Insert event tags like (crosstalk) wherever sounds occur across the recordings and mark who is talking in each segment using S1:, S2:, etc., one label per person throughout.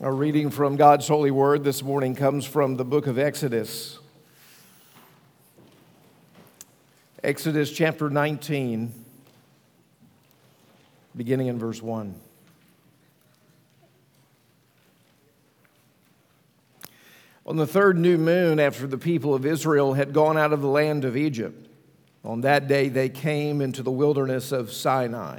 S1: Our reading from God's holy word this morning comes from the book of Exodus. Exodus chapter 19, beginning in verse 1. On the third new moon, after the people of Israel had gone out of the land of Egypt, on that day they came into the wilderness of Sinai.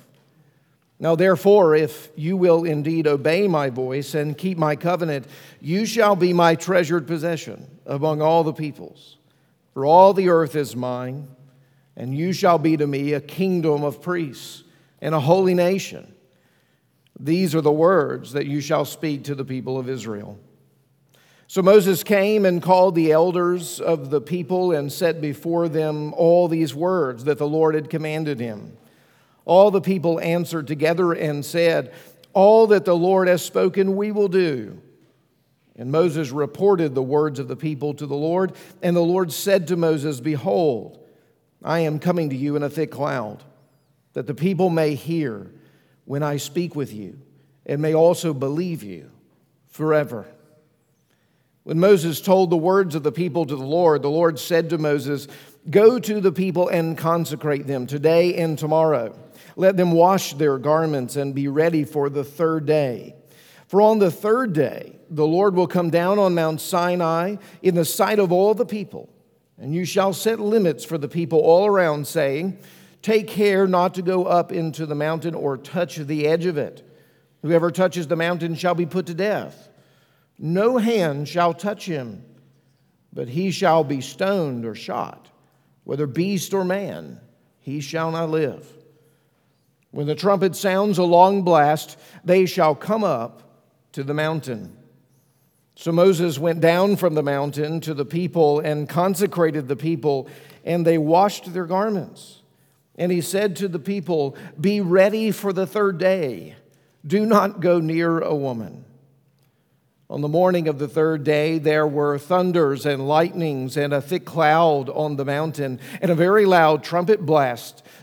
S1: Now, therefore, if you will indeed obey my voice and keep my covenant, you shall be my treasured possession among all the peoples. For all the earth is mine, and you shall be to me a kingdom of priests and a holy nation. These are the words that you shall speak to the people of Israel. So Moses came and called the elders of the people and set before them all these words that the Lord had commanded him. All the people answered together and said, All that the Lord has spoken, we will do. And Moses reported the words of the people to the Lord. And the Lord said to Moses, Behold, I am coming to you in a thick cloud, that the people may hear when I speak with you, and may also believe you forever. When Moses told the words of the people to the Lord, the Lord said to Moses, Go to the people and consecrate them today and tomorrow let them wash their garments and be ready for the third day. For on the third day, the Lord will come down on Mount Sinai in the sight of all the people, and you shall set limits for the people all around, saying, Take care not to go up into the mountain or touch the edge of it. Whoever touches the mountain shall be put to death. No hand shall touch him, but he shall be stoned or shot, whether beast or man, he shall not live. When the trumpet sounds a long blast, they shall come up to the mountain. So Moses went down from the mountain to the people and consecrated the people, and they washed their garments. And he said to the people, Be ready for the third day. Do not go near a woman. On the morning of the third day, there were thunders and lightnings and a thick cloud on the mountain and a very loud trumpet blast,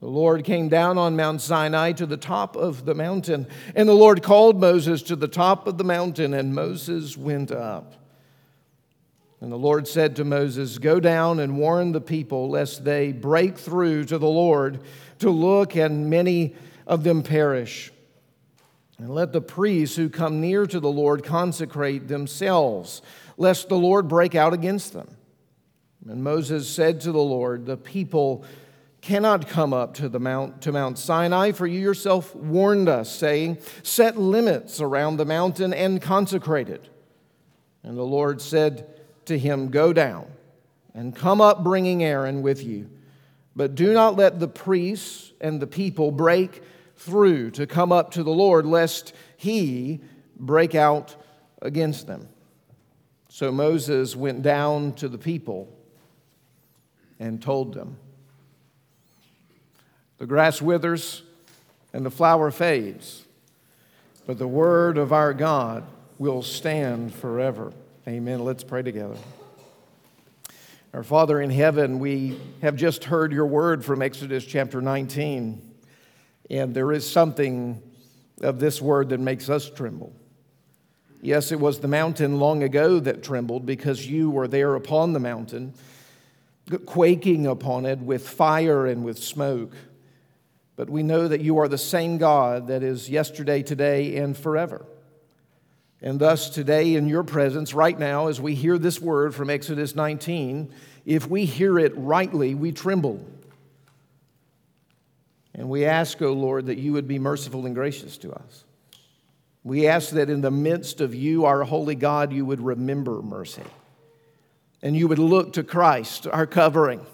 S1: The Lord came down on Mount Sinai to the top of the mountain, and the Lord called Moses to the top of the mountain, and Moses went up. And the Lord said to Moses, Go down and warn the people, lest they break through to the Lord to look, and many of them perish. And let the priests who come near to the Lord consecrate themselves, lest the Lord break out against them. And Moses said to the Lord, The people cannot come up to, the mount, to Mount Sinai, for you yourself warned us, saying, Set limits around the mountain and consecrate it. And the Lord said to him, Go down and come up, bringing Aaron with you. But do not let the priests and the people break through to come up to the Lord, lest he break out against them. So Moses went down to the people and told them The grass withers and the flower fades, but the word of our God will stand forever. Amen. Let's pray together. Our Father in heaven, we have just heard your word from Exodus chapter 19. And there is something of this word that makes us tremble. Yes, it was the mountain long ago that trembled because you were there upon the mountain, quaking upon it with fire and with smoke. But we know that you are the same God that is yesterday, today, and forever. And thus, today, in your presence, right now, as we hear this word from Exodus 19, if we hear it rightly, we tremble. And we ask, O oh Lord, that you would be merciful and gracious to us. We ask that in the midst of you, our holy God, you would remember mercy. And you would look to Christ, our covering.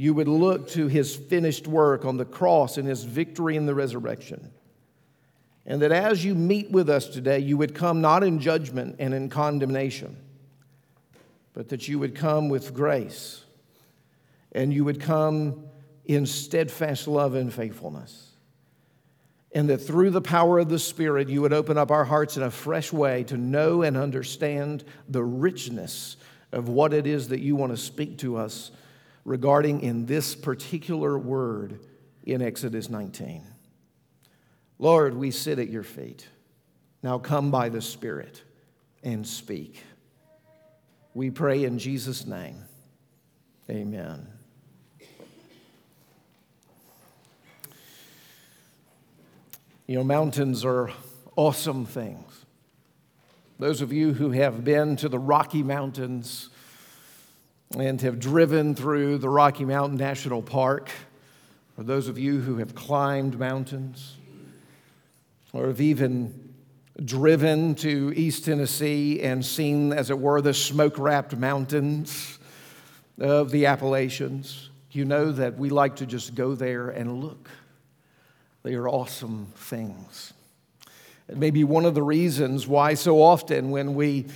S1: You would look to his finished work on the cross and his victory in the resurrection. And that as you meet with us today, you would come not in judgment and in condemnation, but that you would come with grace and you would come in steadfast love and faithfulness. And that through the power of the Spirit, you would open up our hearts in a fresh way to know and understand the richness of what it is that you want to speak to us regarding in this particular word in Exodus 19. Lord, we sit at your feet. Now come by the Spirit and speak. We pray in Jesus' name. Amen. You know, mountains are awesome things. Those of you who have been to the Rocky Mountains and have driven through the Rocky Mountain National Park, or those of you who have climbed mountains, or have even driven to East Tennessee and seen, as it were, the smoke wrapped mountains of the Appalachians, you know that we like to just go there and look. They are awesome things. It may be one of the reasons why so often when we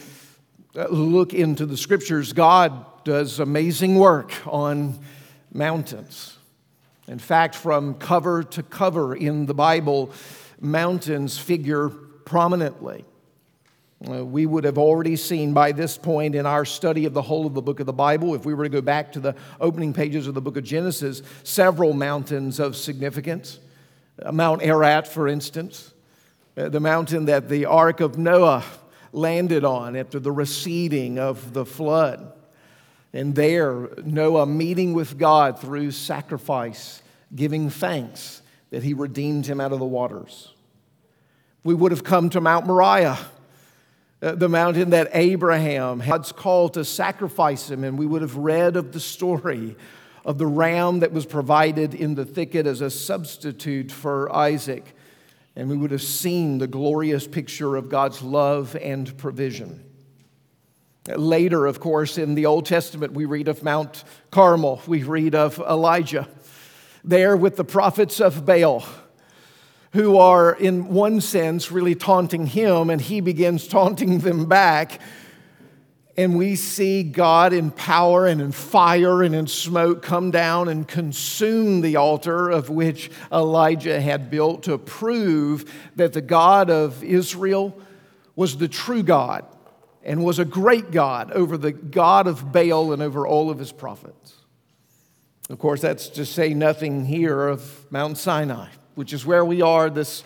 S1: look into the scriptures, God does amazing work on mountains. In fact, from cover to cover in the Bible, mountains figure prominently. Uh, we would have already seen by this point in our study of the whole of the book of the Bible, if we were to go back to the opening pages of the book of Genesis, several mountains of significance. Uh, Mount Ararat, for instance, uh, the mountain that the Ark of Noah landed on after the receding of the flood. And there, Noah meeting with God through sacrifice, giving thanks that he redeemed him out of the waters. We would have come to Mount Moriah, uh, the mountain that Abraham, God's call to sacrifice him, and we would have read of the story of the ram that was provided in the thicket as a substitute for Isaac. And we would have seen the glorious picture of God's love and provision. Later, of course, in the Old Testament, we read of Mount Carmel, we read of Elijah there with the prophets of Baal, who are, in one sense, really taunting him, and he begins taunting them back. And we see God in power and in fire and in smoke come down and consume the altar of which Elijah had built to prove that the God of Israel was the true God and was a great God over the God of Baal and over all of his prophets. Of course, that's to say nothing here of Mount Sinai, which is where we are this,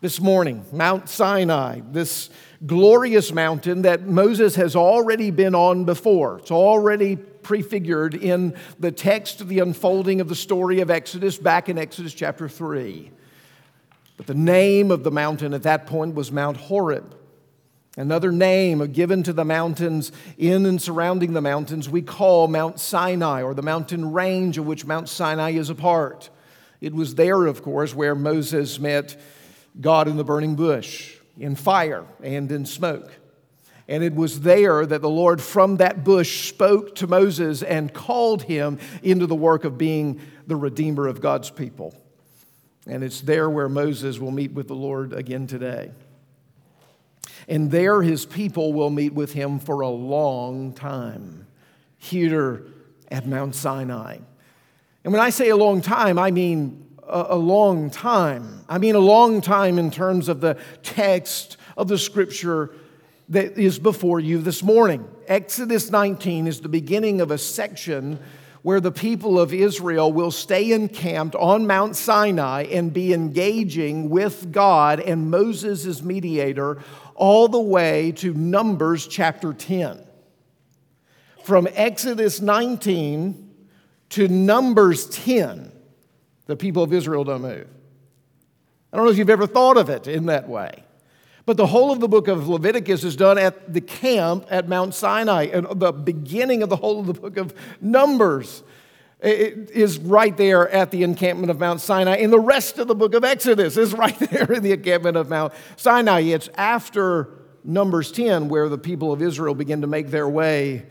S1: this morning. Mount Sinai, this glorious mountain that Moses has already been on before. It's already prefigured in the text of the unfolding of the story of Exodus back in Exodus chapter 3. But the name of the mountain at that point was Mount Horeb. Another name given to the mountains in and surrounding the mountains we call Mount Sinai, or the mountain range of which Mount Sinai is a part. It was there, of course, where Moses met God in the burning bush, in fire and in smoke. And it was there that the Lord from that bush spoke to Moses and called him into the work of being the Redeemer of God's people. And it's there where Moses will meet with the Lord again today. And there his people will meet with him for a long time here at Mount Sinai. And when I say a long time, I mean a, long time. I mean a long time in terms of the text of the scripture that is before you this morning. Exodus 19 is the beginning of a section where the people of Israel will stay encamped on Mount Sinai and be engaging with God and Moses as mediator all the way to Numbers chapter 10. From Exodus 19 to Numbers 10, the people of Israel don't move. I don't know if you've ever thought of it in that way. But the whole of the book of Leviticus is done at the camp at Mount Sinai, and the beginning of the whole of the book of Numbers is right there at the encampment of Mount Sinai, and the rest of the book of Exodus is (laughs) right there in the encampment of Mount Sinai. It's after Numbers 10 where the people of Israel begin to make their way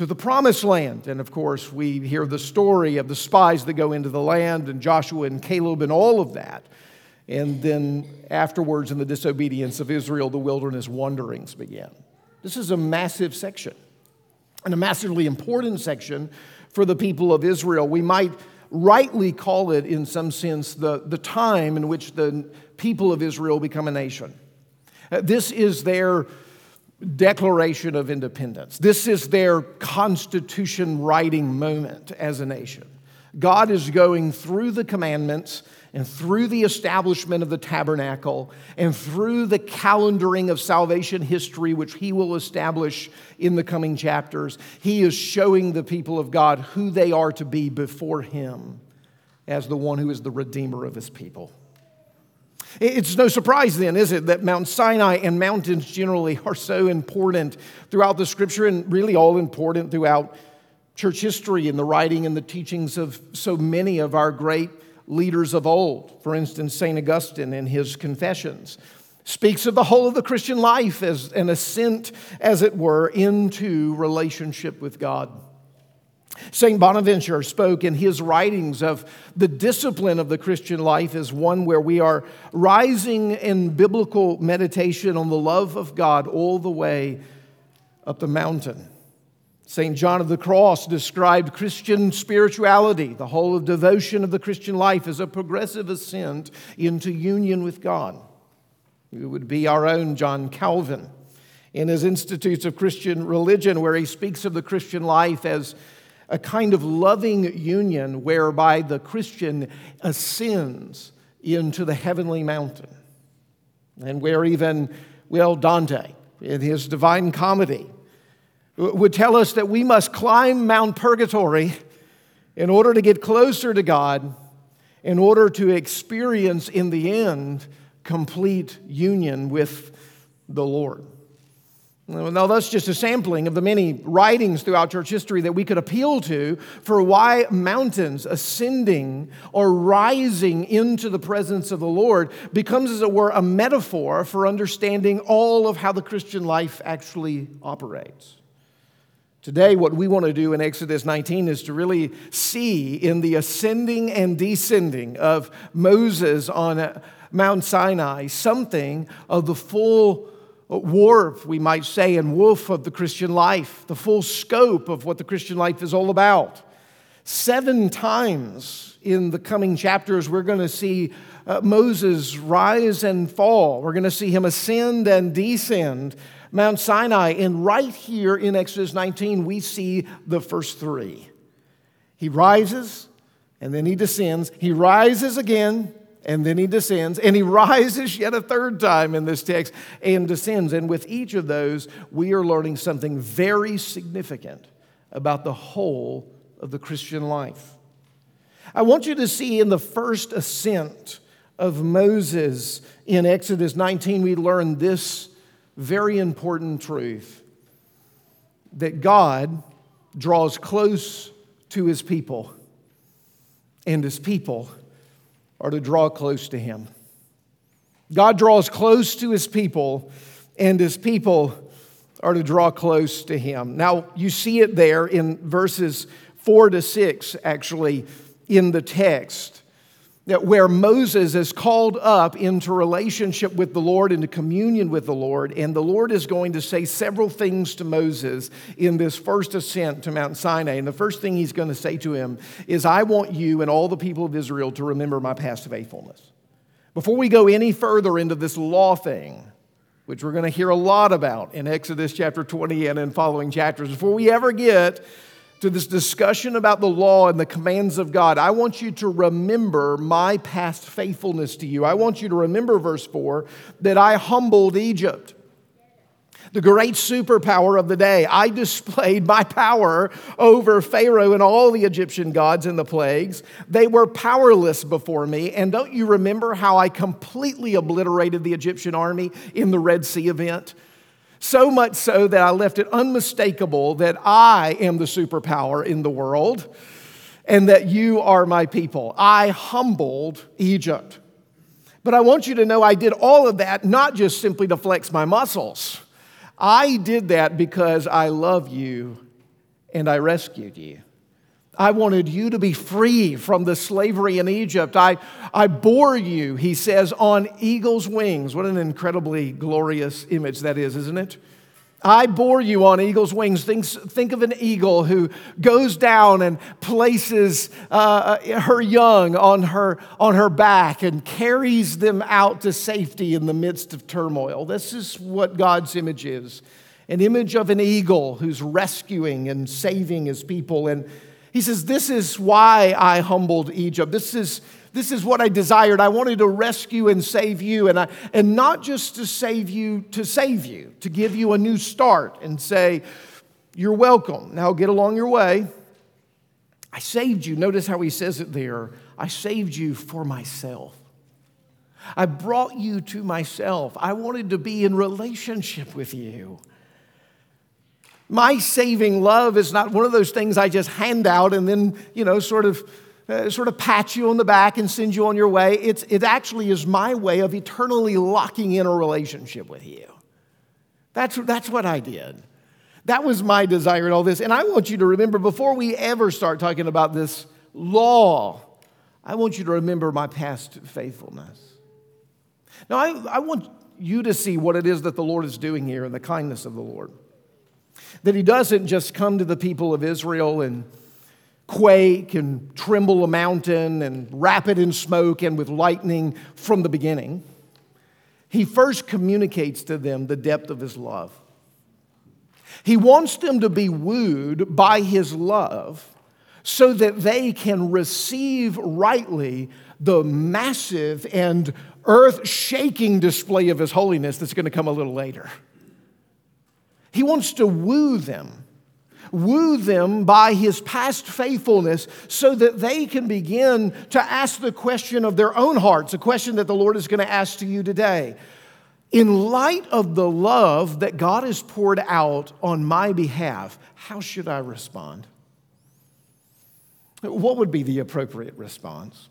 S1: to the promised land. And of course, we hear the story of the spies that go into the land, and Joshua and Caleb, and all of that. And then afterwards, in the disobedience of Israel, the wilderness wanderings began. This is a massive section, and a massively important section for the people of Israel. We might rightly call it, in some sense, the, the time in which the people of Israel become a nation. Uh, this is their declaration of independence. This is their constitution writing moment as a nation. God is going through the commandments and through the establishment of the tabernacle and through the calendaring of salvation history, which he will establish in the coming chapters, he is showing the people of God who they are to be before him as the one who is the redeemer of his people. It's no surprise then, is it, that Mount Sinai and mountains generally are so important throughout the scripture and really all important throughout church history and the writing and the teachings of so many of our great leaders of old. For instance, St. Augustine in his Confessions speaks of the whole of the Christian life as an ascent, as it were, into relationship with God. St. Bonaventure spoke in his writings of the discipline of the Christian life as one where we are rising in biblical meditation on the love of God all the way up the mountain. St. John of the Cross described Christian spirituality, the whole of devotion of the Christian life, as a progressive ascent into union with God. It would be our own John Calvin in his Institutes of Christian Religion, where he speaks of the Christian life as a kind of loving union whereby the Christian ascends into the heavenly mountain. And where even, well, Dante, in his Divine Comedy, would tell us that we must climb Mount Purgatory in order to get closer to God, in order to experience in the end complete union with the Lord. Now, that's just a sampling of the many writings throughout church history that we could appeal to for why mountains ascending or rising into the presence of the Lord becomes, as it were, a metaphor for understanding all of how the Christian life actually operates. Today, what we want to do in Exodus 19 is to really see in the ascending and descending of Moses on Mount Sinai something of the full warp, we might say, and woof of the Christian life, the full scope of what the Christian life is all about. Seven times in the coming chapters, we're going to see uh, Moses rise and fall. We're going to see him ascend and descend Mount Sinai. And right here in Exodus 19, we see the first three. He rises and then he descends. He rises again and then he descends. And he (laughs) rises yet a third time in this text and descends. And with each of those, we are learning something very significant about the whole of the Christian life. I want you to see in the first ascent of Moses in Exodus 19, we learn this very important truth that God draws close to his people, and his people are to draw close to him. God draws close to his people, and his people are to draw close to him. Now, you see it there in verses four to six, actually, in the text that where Moses is called up into relationship with the Lord, into communion with the Lord, and the Lord is going to say several things to Moses in this first ascent to Mount Sinai. And the first thing he's going to say to him is, I want you and all the people of Israel to remember my past faithfulness. Before we go any further into this law thing, which we're going to hear a lot about in Exodus chapter 20 and in following chapters, before we ever get to this discussion about the law and the commands of God, I want you to remember my past faithfulness to you. I want you to remember, verse 4, that I humbled Egypt, the great superpower of the day. I displayed my power over Pharaoh and all the Egyptian gods and the plagues. They were powerless before me. And don't you remember how I completely obliterated the Egyptian army in the Red Sea event? So much so that I left it unmistakable that I am the superpower in the world and that you are my people. I humbled Egypt. But I want you to know I did all of that not just simply to flex my muscles. I did that because I love you and I rescued you. I wanted you to be free from the slavery in Egypt. I, I bore you, he says, on eagle's wings. What an incredibly glorious image that is, isn't it? I bore you on eagle's wings. Think, think of an eagle who goes down and places uh, uh, her young on her, on her back and carries them out to safety in the midst of turmoil. This is what God's image is an image of an eagle who's rescuing and saving his people. And he says, This is why I humbled Egypt. This is this is what I desired. I wanted to rescue and save you, and, I, and not just to save you, to save you, to give you a new start and say, You're welcome. Now get along your way. I saved you. Notice how he says it there. I saved you for myself. I brought you to myself. I wanted to be in relationship with you. My saving love is not one of those things I just hand out and then, you know, sort of uh, sort of pat you on the back and send you on your way. It's, it actually is my way of eternally locking in a relationship with you. That's, that's what I did. That was my desire in all this. And I want you to remember before we ever start talking about this law, I want you to remember my past faithfulness. Now, I, I want you to see what it is that the Lord is doing here and the kindness of the Lord. That He doesn't just come to the people of Israel and quake and tremble a mountain and wrap it in smoke and with lightning from the beginning. He first communicates to them the depth of his love. He wants them to be wooed by his love so that they can receive rightly the massive and earth shaking display of his holiness that's going to come a little later. He wants to woo them woo them by his past faithfulness so that they can begin to ask the question of their own hearts, a question that the Lord is going to ask to you today. In light of the love that God has poured out on my behalf, how should I respond? What would be the appropriate response?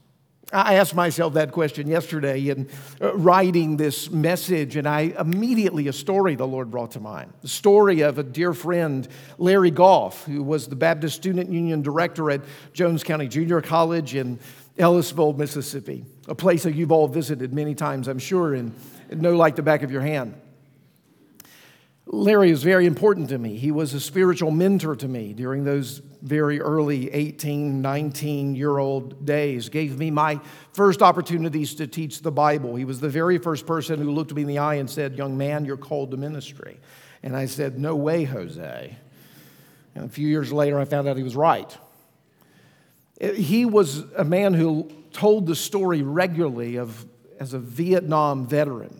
S1: I asked myself that question yesterday in uh, writing this message, and I immediately, a story the Lord brought to mind. The story of a dear friend, Larry Goff, who was the Baptist Student Union director at Jones County Junior College in Ellisville, Mississippi, a place that you've all visited many times, I'm sure, and know like the back of your hand. Larry is very important to me. He was a spiritual mentor to me during those very early 18, 19 year old days, gave me my first opportunities to teach the Bible. He was the very first person who looked me in the eye and said, Young man, you're called to ministry. And I said, No way, Jose. And a few years later, I found out he was right. Eh, he was a man who told the story regularly of as a Vietnam veteran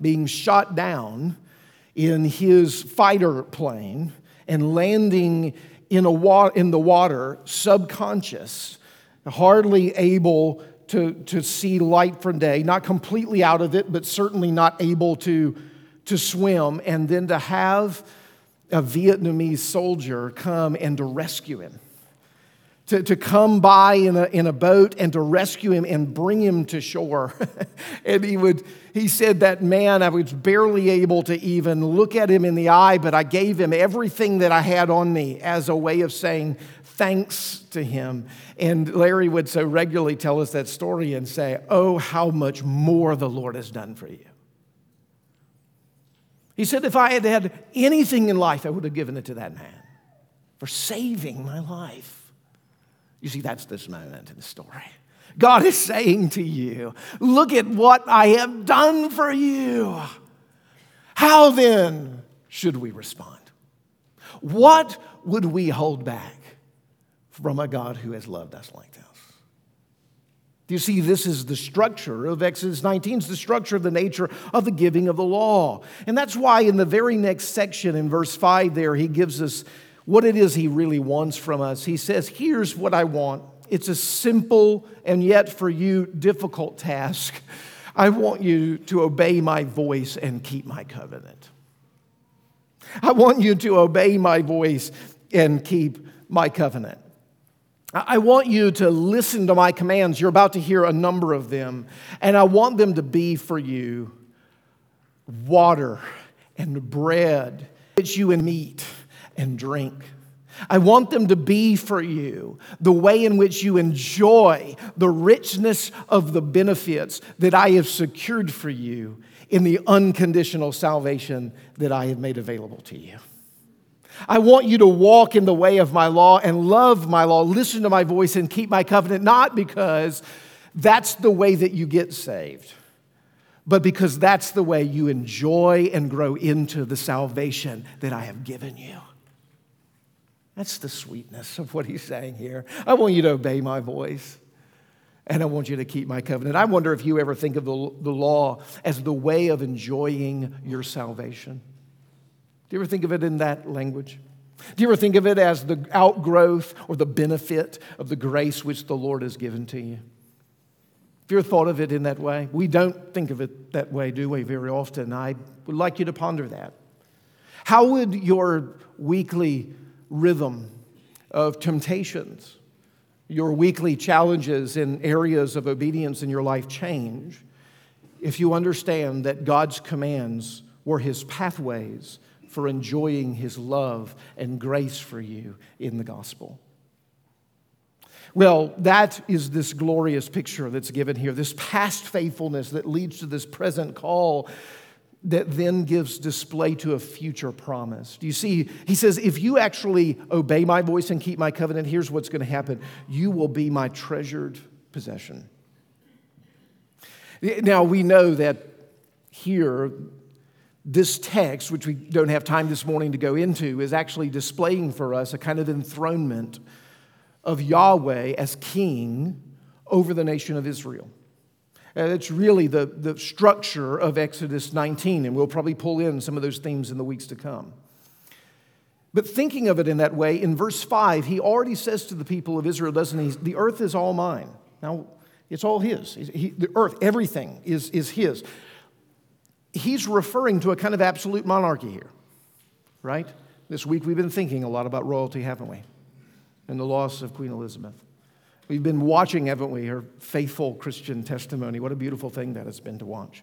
S1: being shot down in his fighter plane and landing in, a wa- in the water, subconscious, hardly able to, to see light from day, not completely out of it, but certainly not able to, to swim, and then to have a Vietnamese soldier come and to rescue him to, to come by in a, in a boat and to rescue him and bring him to shore. (laughs) and he would, he said, that man, I was barely able to even look at him in the eye, but I gave him everything that I had on me as a way of saying thanks to him. And Larry would so regularly tell us that story and say, Oh, how much more the Lord has done for you. He said, If I had had anything in life, I would have given it to that man for saving my life. You see, that's this moment in the story. God is saying to you, Look at what I have done for you. How then should we respond? What would we hold back from a God who has loved us like this? Do you see, this is the structure of Exodus 19, it's the structure of the nature of the giving of the law. And that's why in the very next section, in verse 5, there, he gives us what it is he really wants from us. He says, Here's what I want. It's a simple and yet for you difficult task. I want you to obey my voice and keep my covenant. I want you to obey my voice and keep my covenant. I want you to listen to my commands. You're about to hear a number of them, and I want them to be for you water and bread, that you and meat and drink. I want them to be for you the way in which you enjoy the richness of the benefits that I have secured for you in the unconditional salvation that I have made available to you. I want you to walk in the way of my law and love my law, listen to my voice, and keep my covenant, not because that's the way that you get saved, but because that's the way you enjoy and grow into the salvation that I have given you. That's the sweetness of what he's saying here. I want you to obey my voice and I want you to keep my covenant. I wonder if you ever think of the, the law as the way of enjoying your salvation. Do you ever think of it in that language? Do you ever think of it as the outgrowth or the benefit of the grace which the Lord has given to you? Have you ever thought of it in that way? We don't think of it that way, do we, very often? I would like you to ponder that. How would your weekly rhythm of temptations, your weekly challenges in areas of obedience in your life change if you understand that God's commands were his pathways for enjoying his love and grace for you in the gospel. Well, that is this glorious picture that's given here, this past faithfulness that leads to this present call that then gives display to a future promise. Do you see? He says, if you actually obey my voice and keep my covenant, here's what's going to happen you will be my treasured possession. Now, we know that here, this text, which we don't have time this morning to go into, is actually displaying for us a kind of enthronement of Yahweh as king over the nation of Israel. It's really the, the structure of Exodus 19, and we'll probably pull in some of those themes in the weeks to come. But thinking of it in that way, in verse 5, he already says to the people of Israel, doesn't he? The earth is all mine. Now, it's all his. He, the earth, everything is, is his he's referring to a kind of absolute monarchy here, right? This week we've been thinking a lot about royalty, haven't we? And the loss of Queen Elizabeth. We've been watching, haven't we, her faithful Christian testimony. What a beautiful thing that has been to watch.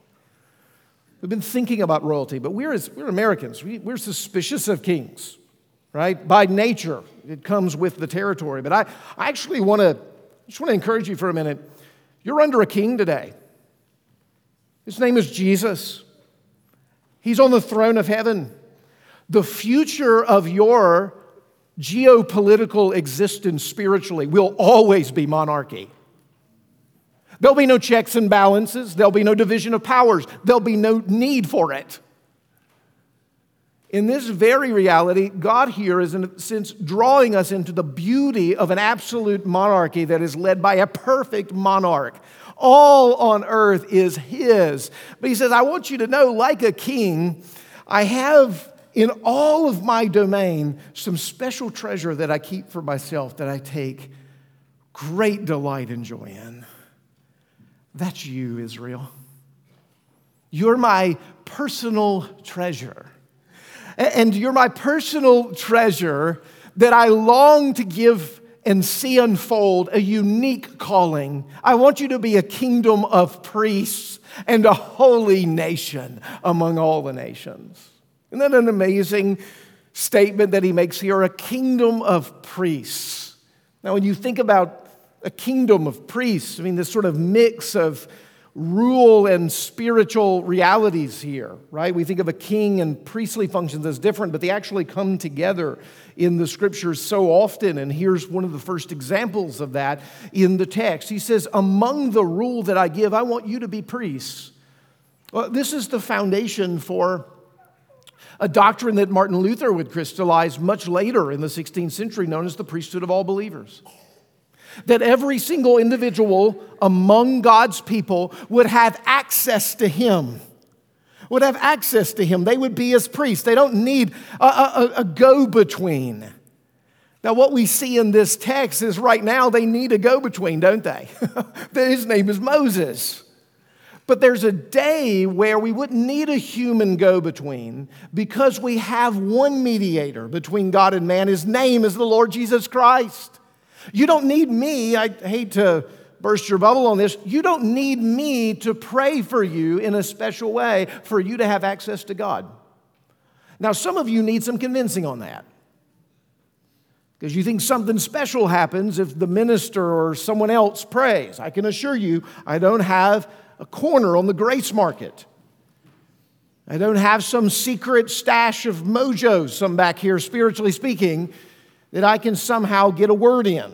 S1: We've been thinking about royalty, but we're, as, we're Americans. We, we're suspicious of kings, right? By nature, it comes with the territory. But I, I actually want to just want to encourage you for a minute. You're under a king today. His name is Jesus. He's on the throne of heaven. The future of your geopolitical existence spiritually will always be monarchy. There'll be no checks and balances, there'll be no division of powers, there'll be no need for it. In this very reality, God here is, in a sense, drawing us into the beauty of an absolute monarchy that is led by a perfect monarch all on earth is His. But He says, I want you to know, like a king, I have in all of my domain some special treasure that I keep for myself that I take great delight and joy in. That's you, Israel. You're my personal treasure. And you're my personal treasure that I long to give and see unfold a unique calling. I want you to be a kingdom of priests and a holy nation among all the nations. Isn't that an amazing statement that he makes here? A kingdom of priests. Now, when you think about a kingdom of priests, I mean, this sort of mix of rule and spiritual realities here, right? We think of a king and priestly functions as different, but they actually come together in the scriptures so often. And here's one of the first examples of that in the text. He says, Among the rule that I give, I want you to be priests. Well, this is the foundation for a doctrine that Martin Luther would crystallize much later in the 16th century, known as the priesthood of all believers. that every single individual among God's people would have access to Him. Would have access to Him. They would be His priests. They don't need a, a, a go between. Now, what we see in this text is right now they need a go between, don't they? (laughs) His name is Moses. But there's a day where we wouldn't need a human go between because we have one mediator between God and man. His name is the Lord Jesus Christ. You don't need me. I hate to burst your bubble on this. You don't need me to pray for you in a special way for you to have access to God. Now, some of you need some convincing on that because you think something special happens if the minister or someone else prays. I can assure you, I don't have a corner on the grace market. I don't have some secret stash of mojos, some back here, spiritually speaking, that I can somehow get a word in.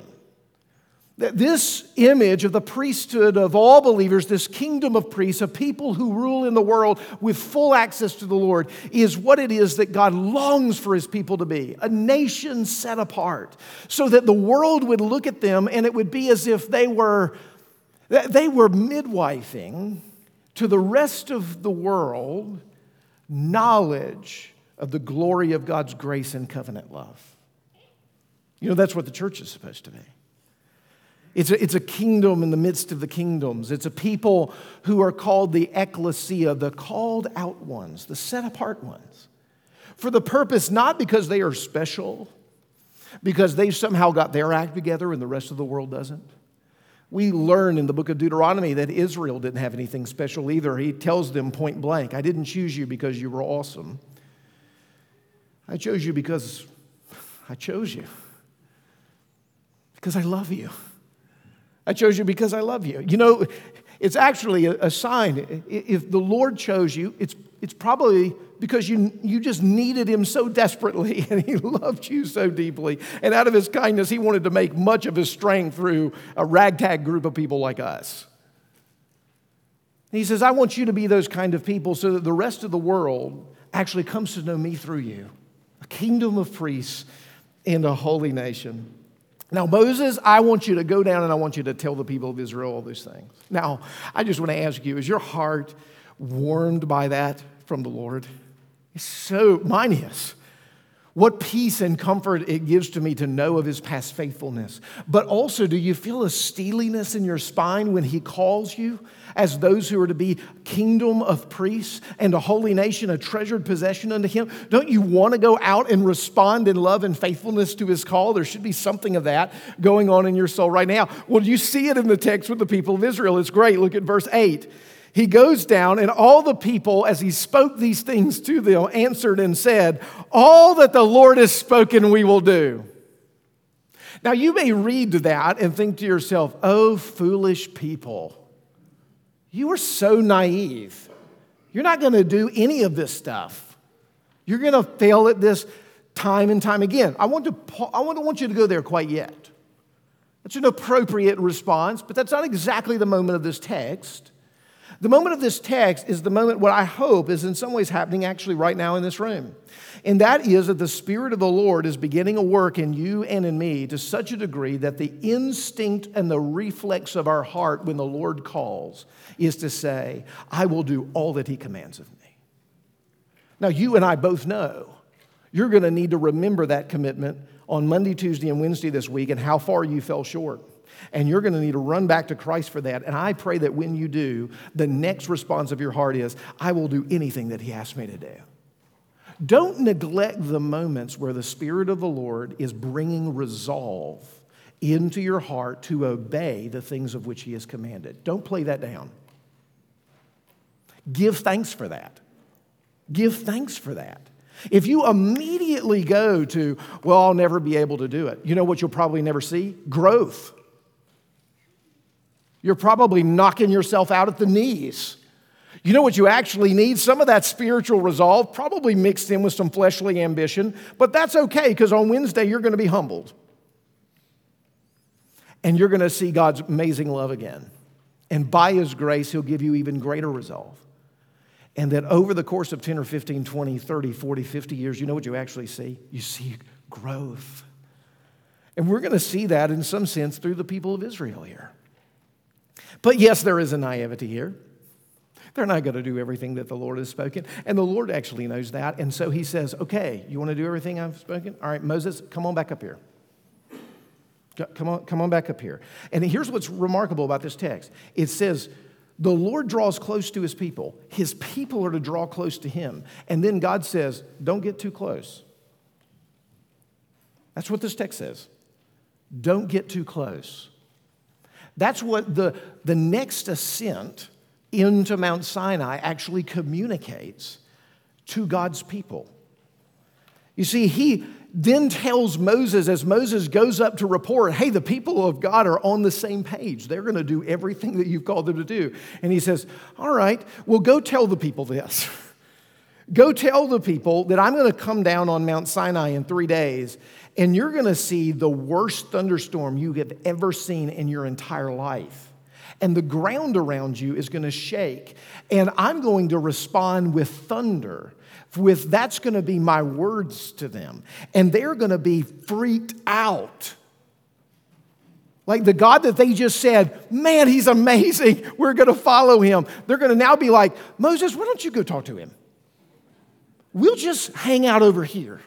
S1: That This image of the priesthood of all believers, this kingdom of priests, of people who rule in the world with full access to the Lord, is what it is that God longs for his people to be a nation set apart, so that the world would look at them and it would be as if they were they were midwifing to the rest of the world knowledge of the glory of God's grace and covenant love. You know, that's what the church is supposed to be. It's a, it's a kingdom in the midst of the kingdoms. It's a people who are called the ecclesia, the called out ones, the set apart ones, for the purpose not because they are special, because they've somehow got their act together and the rest of the world doesn't we learn in the book of Deuteronomy that Israel didn't have anything special either. He tells them point blank, I didn't choose you because you were awesome. I chose you because I chose you. Because I love you. I chose you because I love you. You know, it's actually a, sign. If the Lord chose you, it's, it's probably because you, you just needed him so desperately (laughs) and he loved you so deeply. And out of his kindness, he wanted to make much of his strength through a ragtag group of people like us. He says, I want you to be those kind of people so that the rest of the world actually comes to know me through you a kingdom of priests and a holy nation. Now, Moses, I want you to go down and I want you to tell the people of Israel all these things. Now, I just want to ask you, is your heart warmed by that from the Lord? It's so, mine is. What peace and comfort it gives to me to know of his past faithfulness. But also, do you feel a steeliness in your spine when he calls you as those who are to be kingdom of priests and a holy nation, a treasured possession unto him? Don't you want to go out and respond in love and faithfulness to his call? There should be something of that going on in your soul right now. Well, you see it in the text with the people of Israel. It's great. Look at verse 8 he goes down, and all the people, as he spoke these things to them, answered and said, All that the Lord has spoken, we will do. Now, you may read that and think to yourself, Oh, foolish people, you are so naive. You're not going to do any of this stuff. You're going to fail at this time and time again. I want, to, I want, to want you to go there quite yet. That's an appropriate response, but that's not exactly the moment of this text. The moment of this text is the moment, what I hope is in some ways happening actually right now in this room. And that is that the Spirit of the Lord is beginning a work in you and in me to such a degree that the instinct and the reflex of our heart when the Lord calls is to say, I will do all that He commands of me. Now, you and I both know you're going to need to remember that commitment on Monday, Tuesday, and Wednesday this week and how far you fell short. And you're going to need to run back to Christ for that. And I pray that when you do, the next response of your heart is, I will do anything that He asks me to do. Don't neglect the moments where the Spirit of the Lord is bringing resolve into your heart to obey the things of which He has commanded. Don't play that down. Give thanks for that. Give thanks for that. If you immediately go to, well, I'll never be able to do it, you know what you'll probably never see? Growth. You're probably knocking yourself out at the knees. You know what you actually need? Some of that spiritual resolve, probably mixed in with some fleshly ambition, but that's okay because on Wednesday you're going to be humbled. And you're going to see God's amazing love again. And by His grace, He'll give you even greater resolve. And that over the course of 10 or 15, 20, 30, 40, 50 years, you know what you actually see? You see growth. And we're going to see that in some sense through the people of Israel here. But yes, there is a naivety here. They're not going to do everything that the Lord has spoken. And the Lord actually knows that. And so he says, Okay, you want to do everything I've spoken? All right, Moses, come on back up here. Come on, come on back up here. And here's what's remarkable about this text it says, the Lord draws close to his people. His people are to draw close to him. And then God says, Don't get too close. That's what this text says. Don't get too close. That's what the, the next ascent into Mount Sinai actually communicates to God's people. You see, he then tells Moses as Moses goes up to report, hey, the people of God are on the same page. They're going to do everything that you've called them to do. And he says, all right, well, go tell the people this. (laughs) go tell the people that I'm going to come down on Mount Sinai in three days, and you're going to see the worst thunderstorm you have ever seen in your entire life and the ground around you is going to shake. And I'm going to respond with thunder. With that's going to be my words to them. And they're going to be freaked out. Like the God that they just said, man, he's amazing. We're going to follow him. They're going to now be like, Moses, why don't you go talk to him? We'll just hang out over here.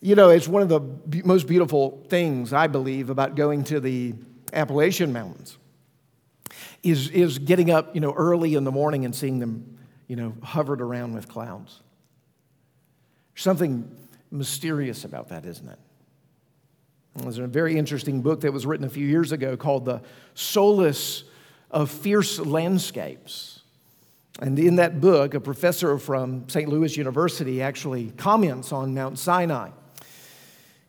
S1: You know, it's one of the most beautiful things, I believe, about going to the Appalachian Mountains is, is getting up, you know, early in the morning and seeing them, you know, hovered around with clouds. something mysterious about that, isn't it? There's a very interesting book that was written a few years ago called The Solace of Fierce Landscapes. And in that book, a professor from St. Louis University actually comments on Mount Sinai.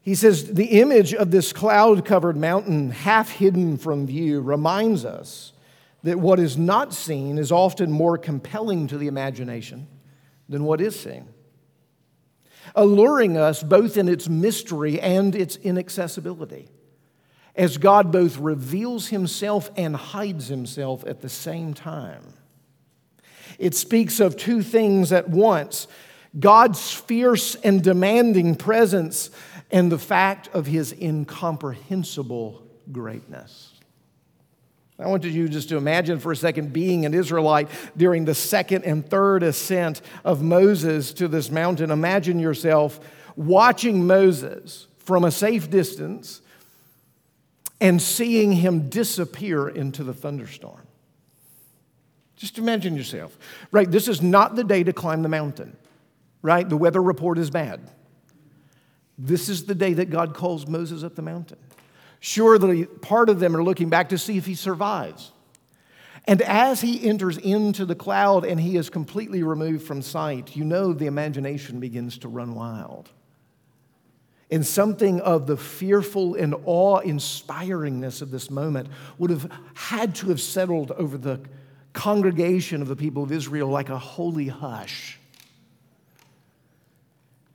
S1: He says, The image of this cloud covered mountain, half hidden from view, reminds us that what is not seen is often more compelling to the imagination than what is seen, alluring us both in its mystery and its inaccessibility, as God both reveals himself and hides himself at the same time. It speaks of two things at once God's fierce and demanding presence and the fact of his incomprehensible greatness. I want you just to imagine for a second being an Israelite during the second and third ascent of Moses to this mountain. Imagine yourself watching Moses from a safe distance and seeing him disappear into the thunderstorm. Just imagine yourself, right? This is not the day to climb the mountain, right? The weather report is bad. This is the day that God calls Moses up the mountain. Surely part of them are looking back to see if he survives. And as he enters into the cloud and he is completely removed from sight, you know the imagination begins to run wild. And something of the fearful and awe inspiringness of this moment would have had to have settled over the congregation of the people of Israel like a holy hush.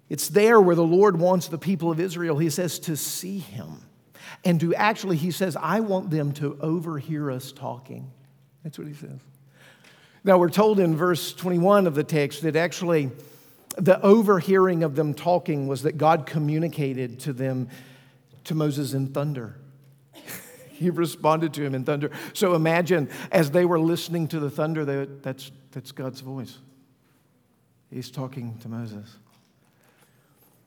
S1: It's there where the Lord wants the people of Israel, he says, to see him. And to actually, he says, I want them to overhear us talking. That's what he says. Now, we're told in verse 21 of the text that actually the overhearing of them talking was that God communicated to them, to Moses in thunder. He responded to him in thunder. So imagine as they were listening to the thunder, they, that's, that's God's voice. He's talking to Moses.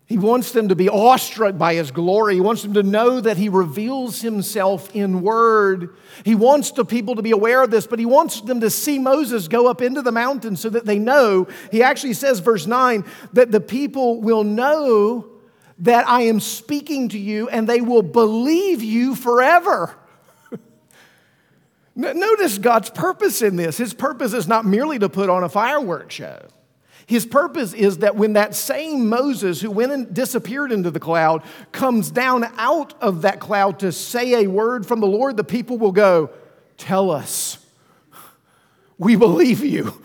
S1: He wants them to be awestruck by his glory. He wants them to know that he reveals himself in word. He wants the people to be aware of this, but he wants them to see Moses go up into the mountain so that they know. He actually says, verse 9, that the people will know that I am speaking to you and they will believe you forever. (laughs) Notice God's purpose in this. His purpose is not merely to put on a fireworks show. His purpose is that when that same Moses who went and disappeared into the cloud comes down out of that cloud to say a word from the Lord, the people will go, Tell us. We believe you.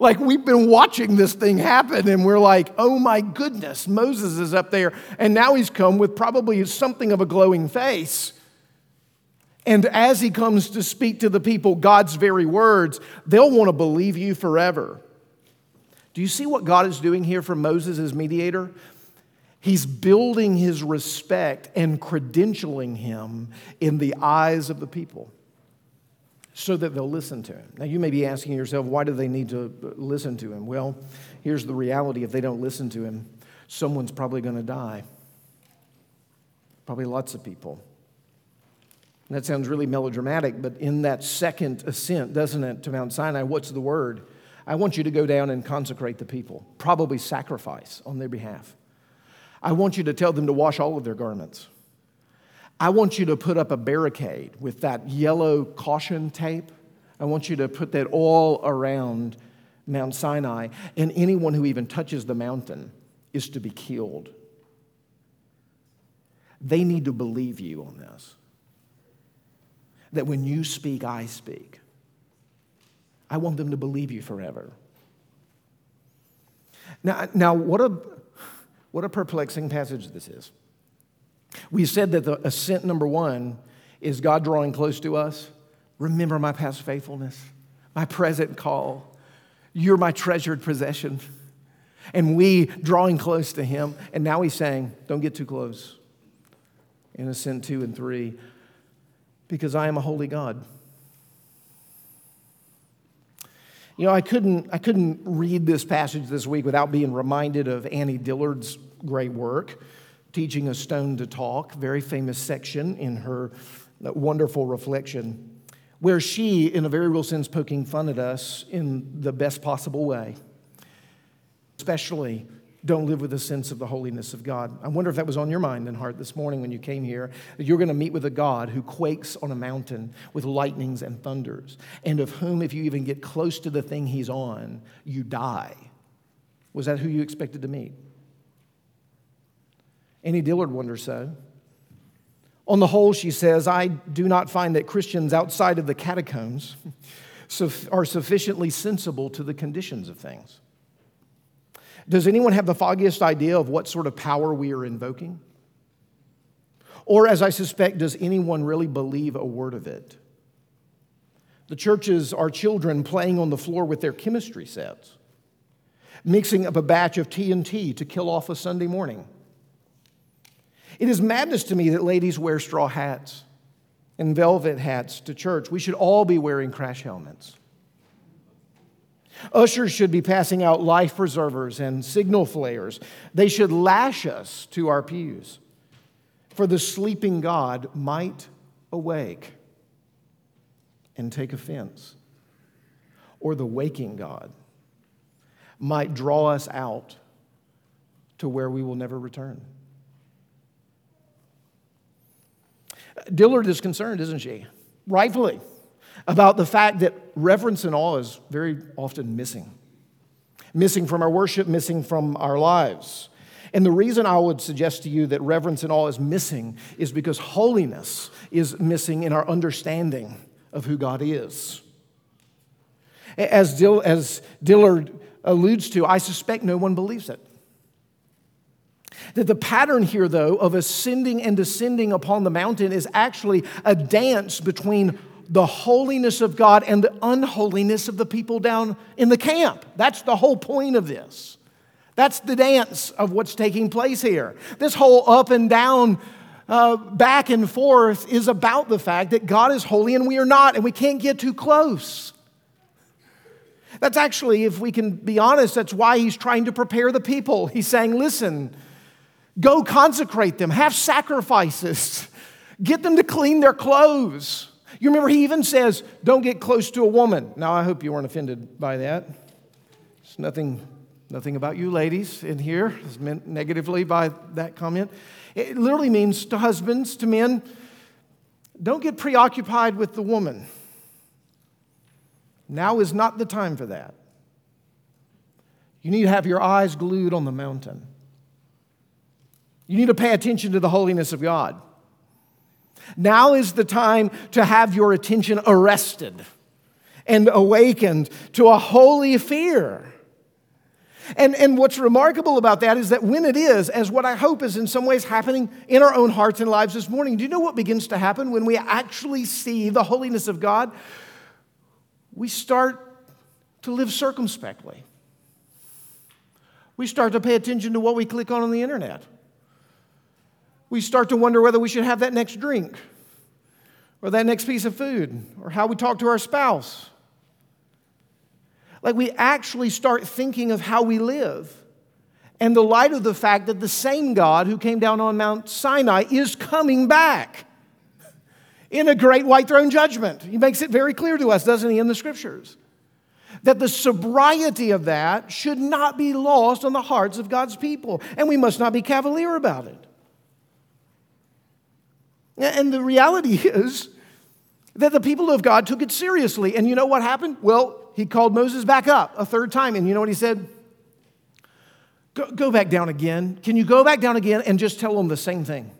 S1: Like we've been watching this thing happen and we're like, oh my goodness, Moses is up there. And now he's come with probably something of a glowing face. And as he comes to speak to the people God's very words, they'll want to believe you forever. Do you see what God is doing here for Moses as mediator? He's building his respect and credentialing him in the eyes of the people so that they'll listen to him. Now, you may be asking yourself, why do they need to uh, listen to him? Well, here's the reality if they don't listen to him, someone's probably going to die. Probably lots of people. And that sounds really melodramatic, but in that second ascent, doesn't it, to Mount Sinai, what's the word? I want you to go down and consecrate the people, probably sacrifice on their behalf. I want you to tell them to wash all of their garments. I want you to put up a barricade with that yellow caution tape. I want you to put that all around Mount Sinai, and anyone who even touches the mountain is to be killed. They need to believe you on this. That when you speak, I speak. I want them to believe you forever. Now, now what a what a perplexing passage this is. We said that the ascent number one is God drawing close to us. Remember my past faithfulness, my present call. You're my treasured possession. And we drawing close to Him. And now He's saying, don't get too close in ascent two and three, because I am a holy God. You know, I couldn't, I couldn't read this passage this week without being reminded of Annie Dillard's great work, Teaching a Stone to Talk, very famous section in her uh, wonderful reflection, where she, in a very real sense, poking fun at us in the best possible way, especially don't live with a sense of the holiness of God. I wonder if that was on your mind and heart this morning when you came here, that you're going to meet with a God who quakes on a mountain with lightnings and thunders, and of whom, if you even get close to the thing he's on, you die. Was that who you expected to meet? Annie Dillard wonders so. On the whole, she says, I do not find that Christians outside of the catacombs (laughs) are sufficiently sensible to the conditions of things. Does anyone have the foggiest idea of what sort of power we are invoking? Or, as I suspect, does anyone really believe a word of it? The churches are children playing on the floor with their chemistry sets, mixing up a batch of TNT to kill off a Sunday morning. It is madness to me that ladies wear straw hats and velvet hats to church. We should all be wearing crash helmets. Ushers should be passing out life preservers and signal flares. They should lash us to our pews, for the sleeping God might awake and take offense, or the waking God might draw us out to where we will never return. Dillard is concerned, isn't she? Rightfully about the fact that reverence and awe is very often missing. Missing from our worship, missing from our lives. And the reason I would suggest to you that reverence and awe is missing is because holiness is missing in our understanding of who God is. As, Dill, as Dillard alludes to, I suspect no one believes it. That the pattern here, though, of ascending and descending upon the mountain is actually a dance between the holiness of God and the unholiness of the people down in the camp. That's the whole point of this. That's the dance of what's taking place here. This whole up and down, uh, back and forth is about the fact that God is holy and we are not, and we can't get too close. That's actually, if we can be honest, that's why he's trying to prepare the people. He's saying, listen, go consecrate them, have sacrifices, get them to clean their clothes. You remember he even says, don't get close to a woman. Now, I hope you weren't offended by that. It's nothing, nothing about you ladies in here is meant negatively by that comment. It literally means to husbands, to men, don't get preoccupied with the woman. Now is not the time for that. You need to have your eyes glued on the mountain. You need to pay attention to the holiness of God. Now is the time to have your attention arrested and awakened to a holy fear. And, and what's remarkable about that is that when it is, as what I hope is in some ways happening in our own hearts and lives this morning, do you know what begins to happen when we actually see the holiness of God? We start to live circumspectly. We start to pay attention to what we click on on the internet. We start to wonder whether we should have that next drink or that next piece of food or how we talk to our spouse. Like we actually start thinking of how we live. And the light of the fact that the same God who came down on Mount Sinai is coming back in a great white throne judgment. He makes it very clear to us, doesn't he, in the scriptures? That the sobriety of that should not be lost on the hearts of God's people, and we must not be cavalier about it. And the reality (laughs) is that the people of God took it seriously. And you know what happened? Well, he called Moses back up a third time, and you know what he said? Go, go back down again. Can you go back down again and just tell them the same thing?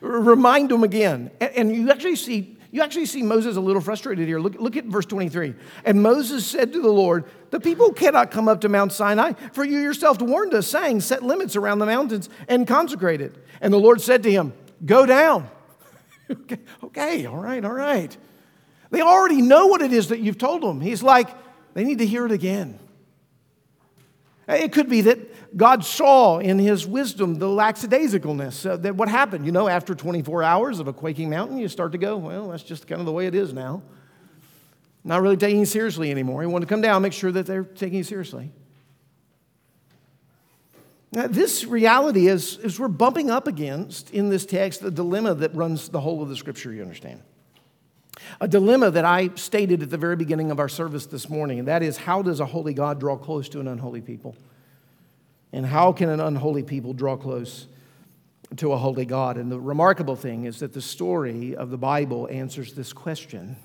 S1: Remind them again. And you actually see, you actually see Moses a little frustrated here. Look, look at verse 23. And Moses said to the Lord, The people cannot come up to Mount Sinai, for you yourself warned us, saying, Set limits around the mountains and consecrate it. And the Lord said to him, Go down. (laughs) okay, okay, all right, all right. They already know what it is that you've told them. He's like, they need to hear it again. It could be that God saw in his wisdom the lackadaisicalness. Uh, that what happened, you know, after 24 hours of a quaking mountain, you start to go, well, that's just kind of the way it is now. Not really taking it seriously anymore. He wanted to come down, make sure that they're taking it seriously. Now, this reality is, is we're bumping up against in this text the dilemma that runs the whole of the scripture, you understand. A dilemma that I stated at the very beginning of our service this morning, and that is how does a holy God draw close to an unholy people? And how can an unholy people draw close to a holy God? And the remarkable thing is that the story of the Bible answers this question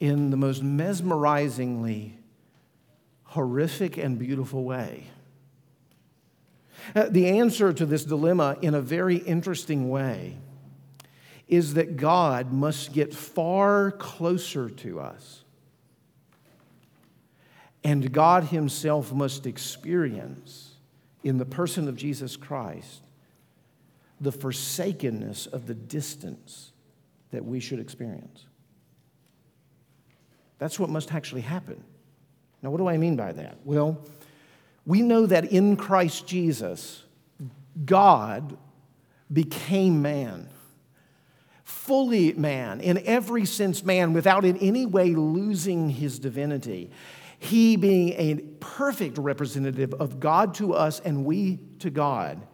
S1: in the most mesmerizingly horrific and beautiful way. Uh, the answer to this dilemma, in a very interesting way, is that God must get far closer to us. And God Himself must experience, in the person of Jesus Christ, the forsakenness of the distance that we should experience. That's what must actually happen. Now, what do I mean by that? Well, we know that in Christ Jesus, God became man fully man, in every sense man, without in any way losing his divinity. He being a perfect representative of God to us and we to God.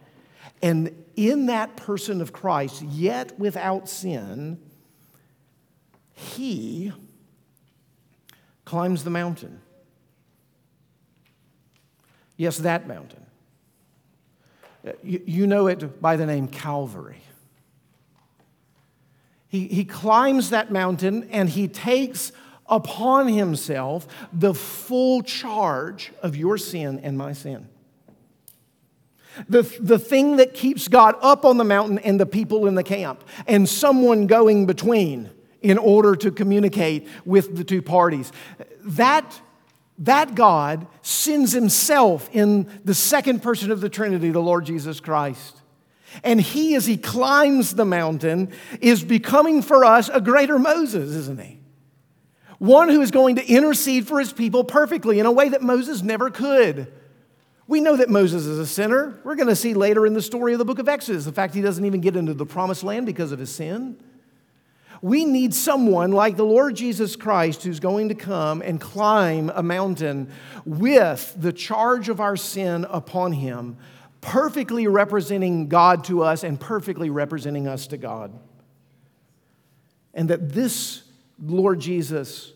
S1: And in that person of Christ, yet without sin, he climbs the mountain. Yes, that mountain. Uh, you, know it by the name Calvary. He, he climbs that mountain and he takes upon himself the full charge of your sin and my sin. The, the thing that keeps God up on the mountain and the people in the camp, and someone going between in order to communicate with the two parties. That, that God sends himself in the second person of the Trinity, the Lord Jesus Christ. And he, as he climbs the mountain, is becoming for us a greater Moses, isn't he? One who is going to intercede for his people perfectly in a way that Moses never could. We know that Moses is a sinner. We're going to see later in the story of the book of Exodus the fact he doesn't even get into the promised land because of his sin. We need someone like the Lord Jesus Christ who's going to come and climb a mountain with the charge of our sin upon him perfectly representing God to us and perfectly representing us to God. And that this Lord Jesus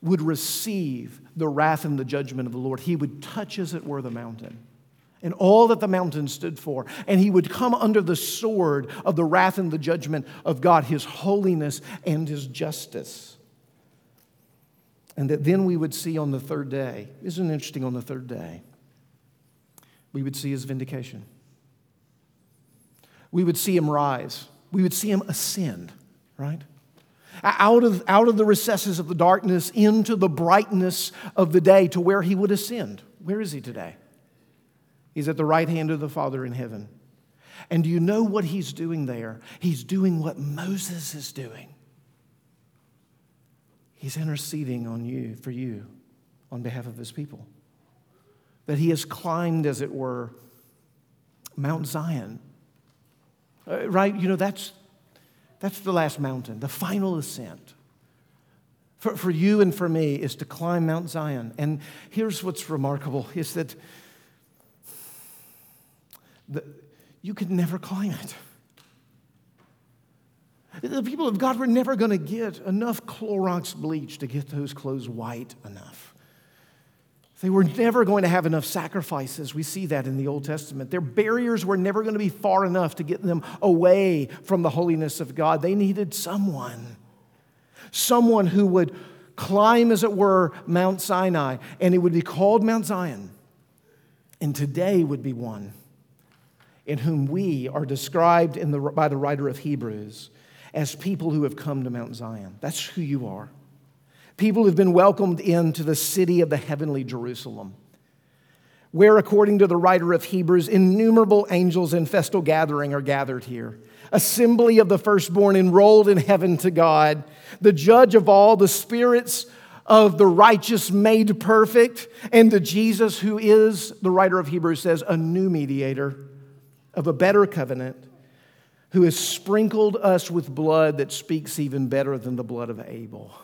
S1: would receive the wrath and the judgment of the Lord. He would touch, as it were, the mountain and all that the mountain stood for. And he would come under the sword of the wrath and the judgment of God, his holiness and his justice. And that then we would see on the third day, isn't it interesting on the third day? we would see his vindication. We would see him rise. We would see him ascend, right? Out of, out of the recesses of the darkness into the brightness of the day to where he would ascend. Where is he today? He's at the right hand of the Father in heaven. And do you know what he's doing there? He's doing what Moses is doing. He's interceding on you, for you, on behalf of his people that he has climbed, as it were, Mount Zion. Uh, right? You know, that's, that's the last mountain, the final ascent. For, for you and for me is to climb Mount Zion. And here's what's remarkable is that the, you could never climb it. The people of God were never going to get enough Clorox bleach to get those clothes white enough. They were never going to have enough sacrifices. We see that in the Old Testament. Their barriers were never going to be far enough to get them away from the holiness of God. They needed someone, someone who would climb, as it were, Mount Sinai, and it would be called Mount Zion. And today would be one in whom we are described the, by the writer of Hebrews as people who have come to Mount Zion. That's who you are. People who've been welcomed into the city of the heavenly Jerusalem, where, according to the writer of Hebrews, innumerable angels in festal gathering are gathered here. Assembly of the firstborn enrolled in heaven to God, the judge of all, the spirits of the righteous made perfect, and to Jesus, who is, the writer of Hebrews says, a new mediator of a better covenant who has sprinkled us with blood that speaks even better than the blood of Abel.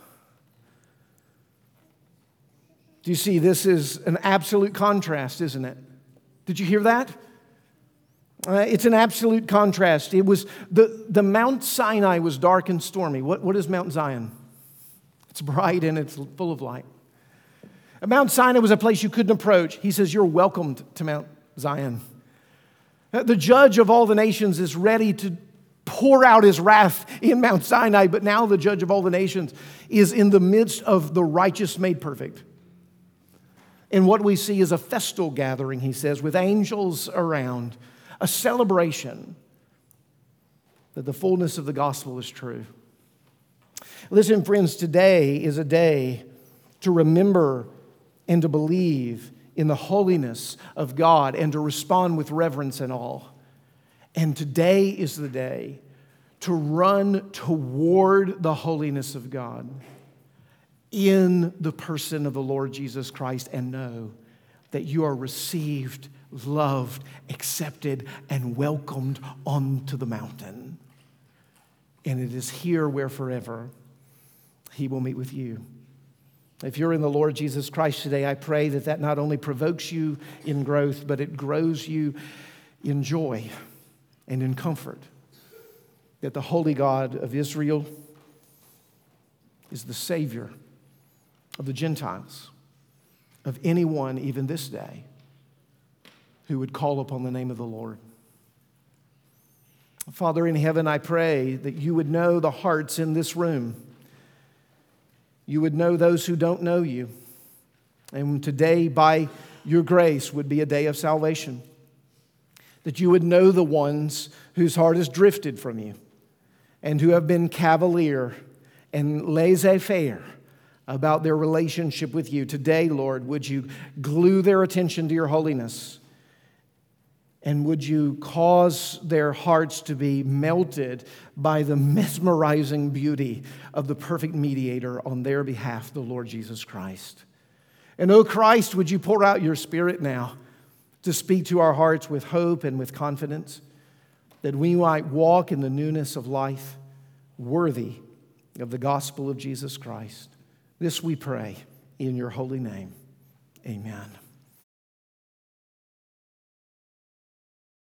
S1: Do you see? This is an absolute contrast, isn't it? Did you hear that? Uh, it's an absolute contrast. It was the, the Mount Sinai was dark and stormy. What, what is Mount Zion? It's bright and it's full of light. Mount Sinai was a place you couldn't approach. He says, You're welcomed to Mount Zion. The judge of all the nations is ready to pour out his wrath in Mount Sinai, but now the judge of all the nations is in the midst of the righteous made perfect. And what we see is a festal gathering, he says, with angels around, a celebration that the fullness of the gospel is true. Listen, friends, today is a day to remember and to believe in the holiness of God and to respond with reverence and awe. And today is the day to run toward the holiness of God in the person of the Lord Jesus Christ and know that you are received, loved, accepted, and welcomed onto the mountain. And it is here where forever He will meet with you. If you're in the Lord Jesus Christ today, I pray that that not only provokes you in growth, but it grows you in joy and in comfort. That the holy God of Israel is the Savior of the Gentiles, of anyone, even this day, who would call upon the name of the Lord. Father in heaven, I pray that you would know the hearts in this room you would know those who don't know you. And today, by your grace, would be a day of salvation. That you would know the ones whose heart has drifted from you and who have been cavalier and laissez faire about their relationship with you. Today, Lord, would you glue their attention to your holiness? And would you cause their hearts to be melted by the mesmerizing beauty of the perfect mediator on their behalf, the Lord Jesus Christ? And, oh Christ, would you pour out your spirit now to speak to our hearts with hope and with confidence that we might walk in the newness of life worthy of the gospel of Jesus Christ? This we pray in your holy name. Amen.